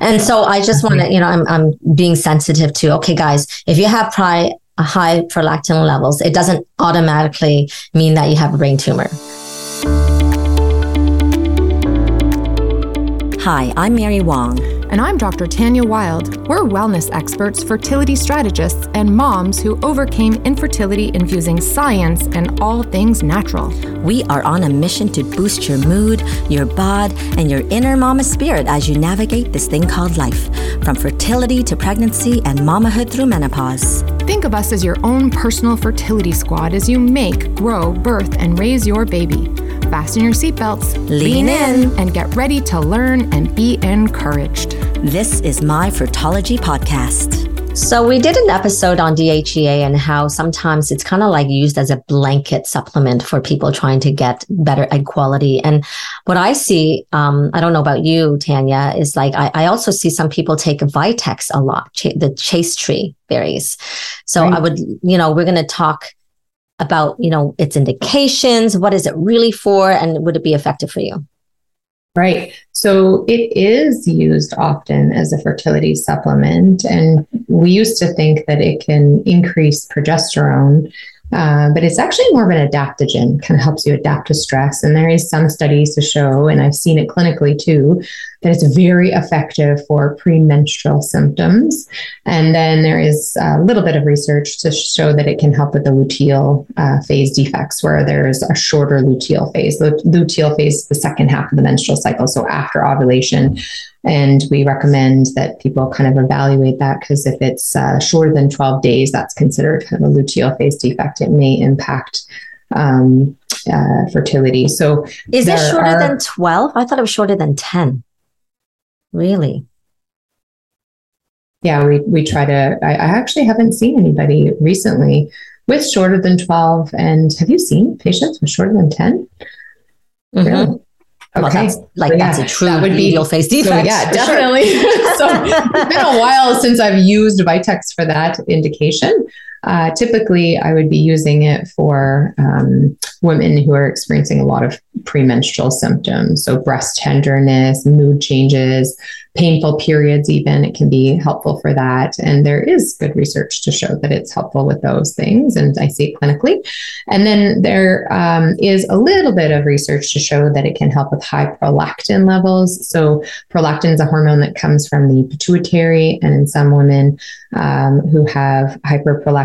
And so I just want to, you know, I'm, I'm being sensitive to, okay, guys, if you have pri- high prolactin levels, it doesn't automatically mean that you have a brain tumor. Hi, I'm Mary Wong. And I'm Dr. Tanya Wild. We're wellness experts, fertility strategists, and moms who overcame infertility infusing science and all things natural. We are on a mission to boost your mood, your bod, and your inner mama spirit as you navigate this thing called life, from fertility to pregnancy and mamahood through menopause. Think of us as your own personal fertility squad as you make, grow, birth, and raise your baby. Fasten your seatbelts, lean, lean in, and get ready to learn and be encouraged. This is my Fertology podcast. So, we did an episode on DHEA and how sometimes it's kind of like used as a blanket supplement for people trying to get better egg quality. And what I see, um, I don't know about you, Tanya, is like I, I also see some people take Vitex a lot, ch- the chaste tree berries. So, right. I would, you know, we're going to talk about, you know, its indications. What is it really for? And would it be effective for you? Right. So it is used often as a fertility supplement. And we used to think that it can increase progesterone uh, but it's actually more of an adaptogen, kind of helps you adapt to stress. And there is some studies to show, and I've seen it clinically too, that it's very effective for premenstrual symptoms. And then there is a little bit of research to show that it can help with the luteal uh, phase defects, where there's a shorter luteal phase. The luteal phase is the second half of the menstrual cycle, so after ovulation. And we recommend that people kind of evaluate that because if it's uh, shorter than 12 days, that's considered kind of a luteal phase defect. It may impact um, uh, fertility. So, is it shorter are, than 12? I thought it was shorter than 10. Really? Yeah, we, we try to. I, I actually haven't seen anybody recently with shorter than 12. And have you seen patients with shorter than 10? Mm-hmm. Really? Well, okay. that's like yeah, that's a true that would be, your face defect. So yeah, definitely. Sure. so it's been a while since I've used Vitex for that indication. Uh, typically, I would be using it for um, women who are experiencing a lot of premenstrual symptoms. So, breast tenderness, mood changes, painful periods, even. It can be helpful for that. And there is good research to show that it's helpful with those things. And I see it clinically. And then there um, is a little bit of research to show that it can help with high prolactin levels. So, prolactin is a hormone that comes from the pituitary. And in some women um, who have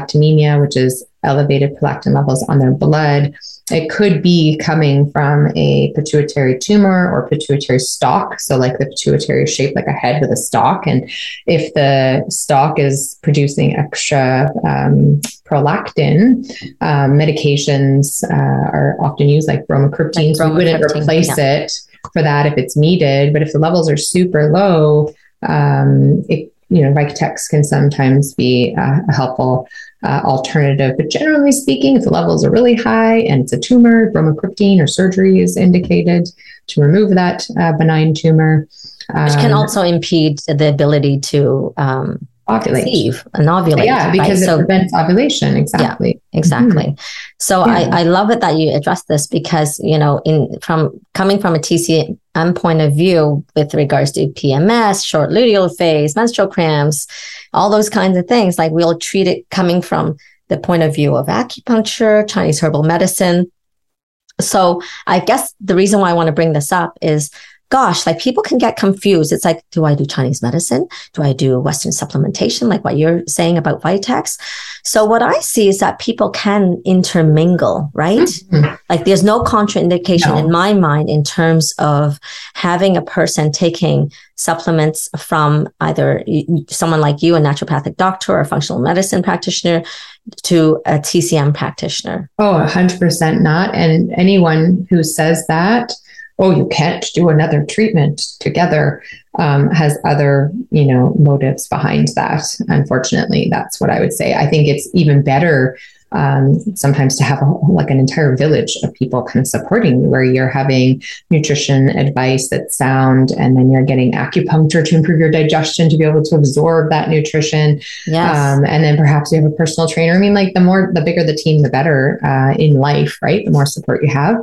hyperprolactinemia, which is elevated prolactin levels on their blood, it could be coming from a pituitary tumor or pituitary stalk. So, like the pituitary is shaped like a head with a stalk. And if the stalk is producing extra um, prolactin, um, medications uh, are often used, like bromocriptine. Like so, we wouldn't replace yeah. it for that if it's needed. But if the levels are super low, um, it you know, Vitex can sometimes be uh, a helpful uh, alternative. But generally speaking, if the levels are really high and it's a tumor, bromocriptine or surgery is indicated to remove that uh, benign tumor. Um, Which can um, also impede the ability to um, ovulate. conceive and ovulate. Yeah, because right? it so, prevents ovulation. Exactly. Yeah, exactly. Mm-hmm. So yeah. I, I love it that you address this because, you know, in from coming from a TCM point of view with regards to PMS, short luteal phase, menstrual cramps, all those kinds of things, like we'll treat it coming from the point of view of acupuncture, Chinese herbal medicine. So I guess the reason why I want to bring this up is gosh, like people can get confused. It's like, do I do Chinese medicine? Do I do Western supplementation, like what you're saying about Vitex? So what I see is that people can intermingle, right? Mm-hmm. Like there's no contraindication no. in my mind in terms of having a person taking supplements from either someone like you, a naturopathic doctor or a functional medicine practitioner to a TCM practitioner. Oh, 100% not. And anyone who says that, oh, you can't do another treatment together um, has other, you know, motives behind that. Unfortunately, that's what I would say. I think it's even better um, sometimes to have a, like an entire village of people kind of supporting you, where you're having nutrition advice that's sound, and then you're getting acupuncture to improve your digestion to be able to absorb that nutrition. Yes. Um, and then perhaps you have a personal trainer. I mean, like the more, the bigger the team, the better uh, in life, right? The more support you have.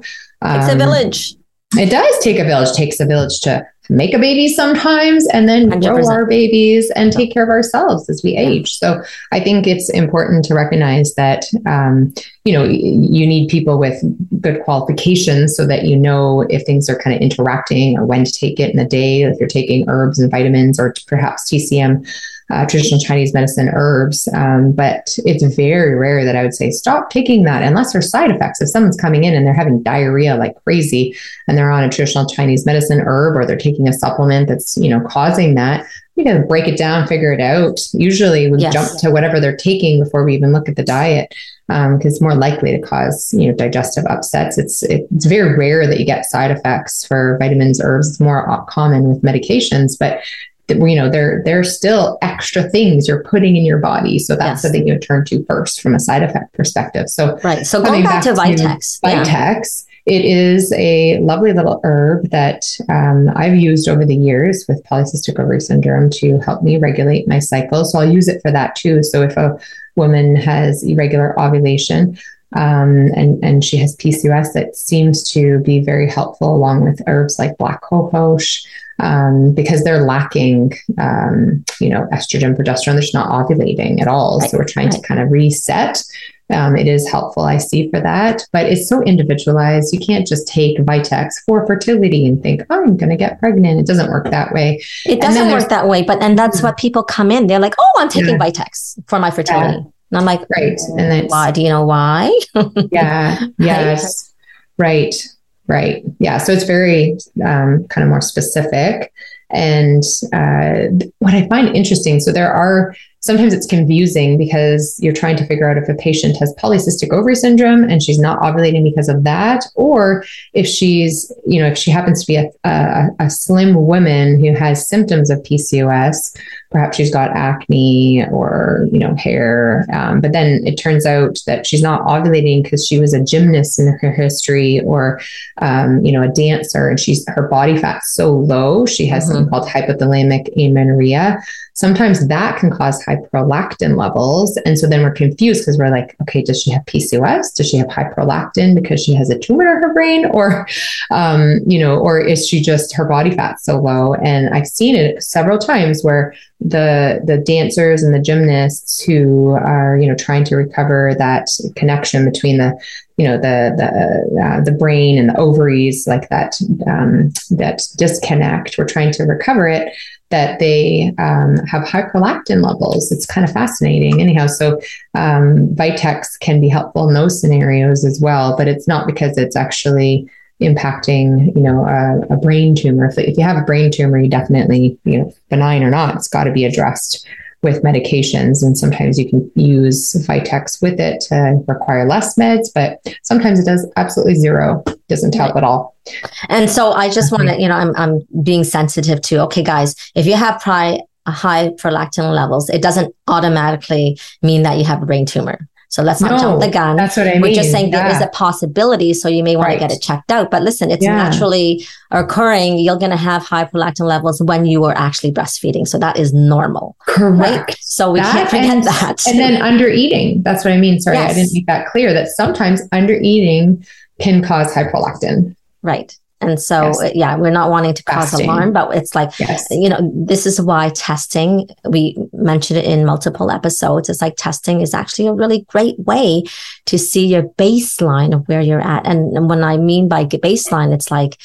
Um, it's a um, village. It does take a village. It takes a village to make a baby sometimes and then 100%. grow our babies and take care of ourselves as we age. So I think it's important to recognize that, um, you know, you need people with good qualifications so that you know if things are kind of interacting or when to take it in the day, if you're taking herbs and vitamins or perhaps TCM uh, traditional Chinese medicine herbs. Um, but it's very rare that I would say stop taking that unless there's side effects. If someone's coming in and they're having diarrhea like crazy and they're on a traditional Chinese medicine herb or they're taking a supplement that's, you know, causing that, we got to break it down, figure it out. Usually we yes. jump to whatever they're taking before we even look at the diet because um, it's more likely to cause you know digestive upsets. It's it's very rare that you get side effects for vitamins, herbs. It's more common with medications, but you know they're they're still extra things you're putting in your body. So that's yes. the thing you turn to first from a side effect perspective. So right. So going back, back, to vitex vitex yeah. it is a lovely little herb that um, i've used over the years with polycystic ovary syndrome to help me regulate my cycle. So i'll use it for that too. So if a woman has irregular ovulation um, and and she has PCOS that seems to be very helpful along with herbs like black cohosh um, because they're lacking, um, you know, estrogen, progesterone. They're just not ovulating at all. So we're trying to kind of reset. Um, it is helpful, I see, for that, but it's so individualized. You can't just take Vitex for fertility and think, oh, I'm going to get pregnant. It doesn't work that way. It doesn't work that way, but and that's what people come in. They're like, oh, I'm taking yeah. Vitex for my fertility. Yeah. And I'm like, right. And then why? Do you know why? yeah. Yes. right. Right. Yeah. So it's very um, kind of more specific. And uh, what I find interesting, so there are sometimes it's confusing because you're trying to figure out if a patient has polycystic ovary syndrome and she's not ovulating because of that, or if she's, you know, if she happens to be a, a, a slim woman who has symptoms of PCOS, perhaps she's got acne or, you know, hair. Um, but then it turns out that she's not ovulating because she was a gymnast in her history or, um, you know, a dancer and she's, her body fat's so low. She has mm-hmm. something called hypothalamic amenorrhea sometimes that can cause high prolactin levels. And so then we're confused because we're like, okay, does she have PCOS? Does she have high prolactin because she has a tumor in her brain? Or, um, you know, or is she just her body fat so low? And I've seen it several times where the the dancers and the gymnasts who are, you know, trying to recover that connection between the you know the the uh, the brain and the ovaries like that um, that disconnect we're trying to recover it that they um, have high prolactin levels. It's kind of fascinating, anyhow. So, um, Vitex can be helpful in those scenarios as well, but it's not because it's actually impacting, you know, a, a brain tumor. If, if you have a brain tumor, you definitely, you know, benign or not, it's got to be addressed with medications. And sometimes you can use Vitex with it to require less meds, but sometimes it does absolutely zero, doesn't help at all. And so I just want to, you know, I'm, I'm being sensitive to, okay, guys, if you have pri- high prolactin levels, it doesn't automatically mean that you have a brain tumor. So let's not no, jump the gun. That's what I mean. We're just saying yeah. there is a possibility. So you may want right. to get it checked out. But listen, it's yeah. naturally occurring. You're going to have high prolactin levels when you are actually breastfeeding. So that is normal. Correct. Right? So we that can't forget and, that. And then under eating. That's what I mean. Sorry, yes. I didn't make that clear that sometimes under eating can cause high prolactin. Right. And so, yes. Uh, yeah, we're not wanting to cause Fasting. alarm, but it's like, yes. you know, this is why testing, we mentioned it in multiple episodes. It's like testing is actually a really great way to see your baseline of where you're at. And, and when I mean by baseline, it's like,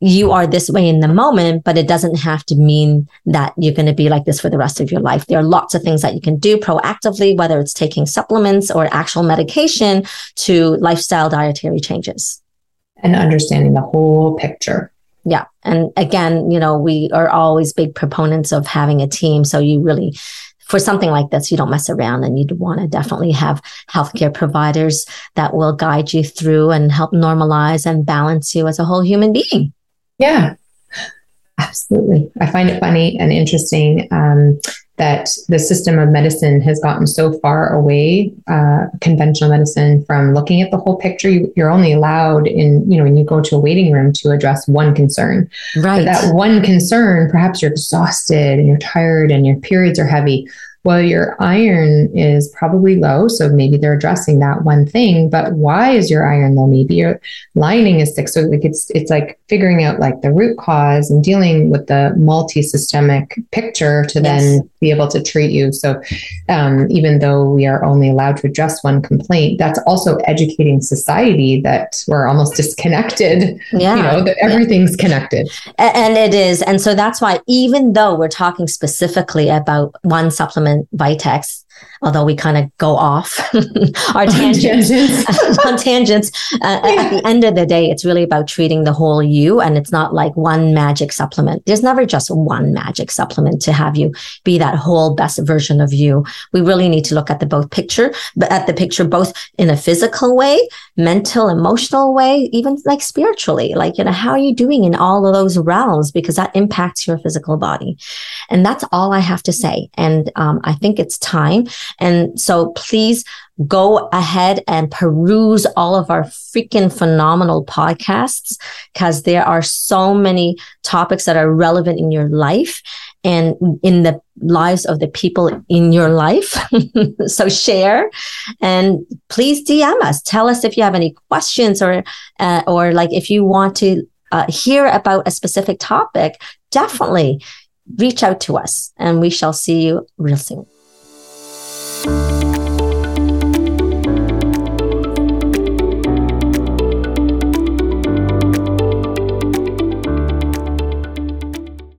you are this way in the moment, but it doesn't have to mean that you're going to be like this for the rest of your life. There are lots of things that you can do proactively, whether it's taking supplements or actual medication to lifestyle dietary changes and understanding the whole picture. Yeah. And again, you know, we are always big proponents of having a team. So you really, for something like this, you don't mess around and you'd want to definitely have healthcare providers that will guide you through and help normalize and balance you as a whole human being. Yeah, absolutely. I find it funny and interesting. Um, that the system of medicine has gotten so far away, uh, conventional medicine, from looking at the whole picture. You, are only allowed in, you know, when you go to a waiting room to address one concern. Right. But that one concern, perhaps you're exhausted and you're tired and your periods are heavy. Well, your iron is probably low. So maybe they're addressing that one thing, but why is your iron low? Maybe your lining is thick. So like it's, it's like figuring out like the root cause and dealing with the multi-systemic picture to yes. then be able to treat you. So um, even though we are only allowed to address one complaint, that's also educating society that we're almost disconnected. Yeah. You know, that everything's yeah. connected. And it is. And so that's why even though we're talking specifically about one supplement, Vitex, although we kind of go off our tangents on tangents. Uh, yeah. At the end of the day, it's really about treating the whole you, and it's not like one magic supplement. There's never just one magic supplement to have you be that whole best version of you. We really need to look at the both picture, but at the picture both in a physical way, mental, emotional way, even like spiritually. Like you know, how are you doing in all of those realms? Because that impacts your physical body, and that's all I have to say. And um, I think it's time and so please go ahead and peruse all of our freaking phenomenal podcasts because there are so many topics that are relevant in your life and in the lives of the people in your life. so share and please DM us. Tell us if you have any questions or, uh, or like if you want to uh, hear about a specific topic, definitely reach out to us and we shall see you real soon. Thank you